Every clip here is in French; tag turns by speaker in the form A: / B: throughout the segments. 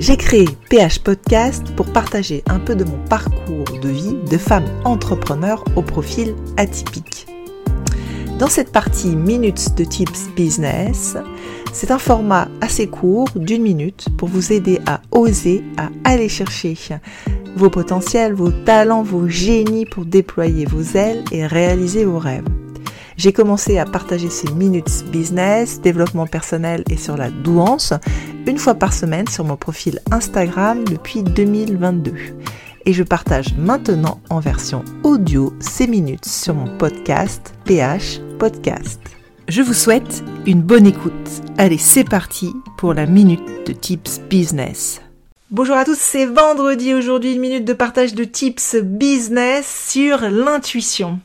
A: J'ai créé PH Podcast pour partager un peu de mon parcours de vie de femme entrepreneur au profil atypique. Dans cette partie Minutes de Tips Business, c'est un format assez court d'une minute pour vous aider à oser, à aller chercher vos potentiels, vos talents, vos génies pour déployer vos ailes et réaliser vos rêves. J'ai commencé à partager ces minutes business, développement personnel et sur la douance une fois par semaine sur mon profil Instagram depuis 2022. Et je partage maintenant en version audio ces minutes sur mon podcast PH Podcast. Je vous souhaite une bonne écoute. Allez, c'est parti pour la minute de Tips Business. Bonjour à tous, c'est vendredi aujourd'hui, une minute de partage de tips business sur l'intuition.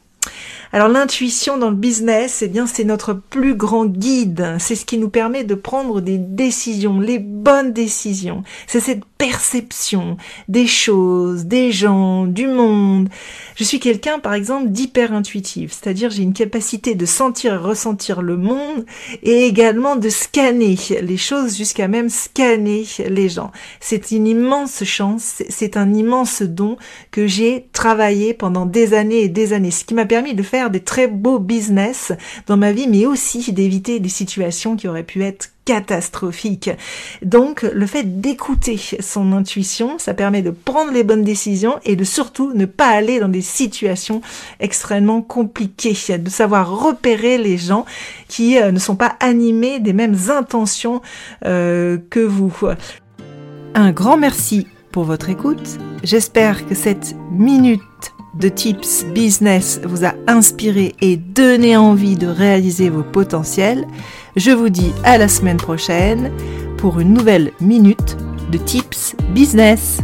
A: Alors l'intuition dans le business, eh bien c'est notre plus grand guide. C'est ce qui nous permet de prendre des décisions, les bonnes décisions. C'est cette perception des choses, des gens, du monde. Je suis quelqu'un par exemple d'hyper intuitif, c'est-à-dire j'ai une capacité de sentir et ressentir le monde et également de scanner les choses jusqu'à même scanner les gens. C'est une immense chance, c'est un immense don que j'ai travaillé pendant des années et des années, ce qui m'a permis de faire des très beaux business dans ma vie, mais aussi d'éviter des situations qui auraient pu être catastrophiques. Donc, le fait d'écouter son intuition, ça permet de prendre les bonnes décisions et de surtout ne pas aller dans des situations extrêmement compliquées, de savoir repérer les gens qui euh, ne sont pas animés des mêmes intentions euh, que vous. Un grand merci pour votre écoute. J'espère que cette minute de Tips Business vous a inspiré et donné envie de réaliser vos potentiels, je vous dis à la semaine prochaine pour une nouvelle minute de Tips Business.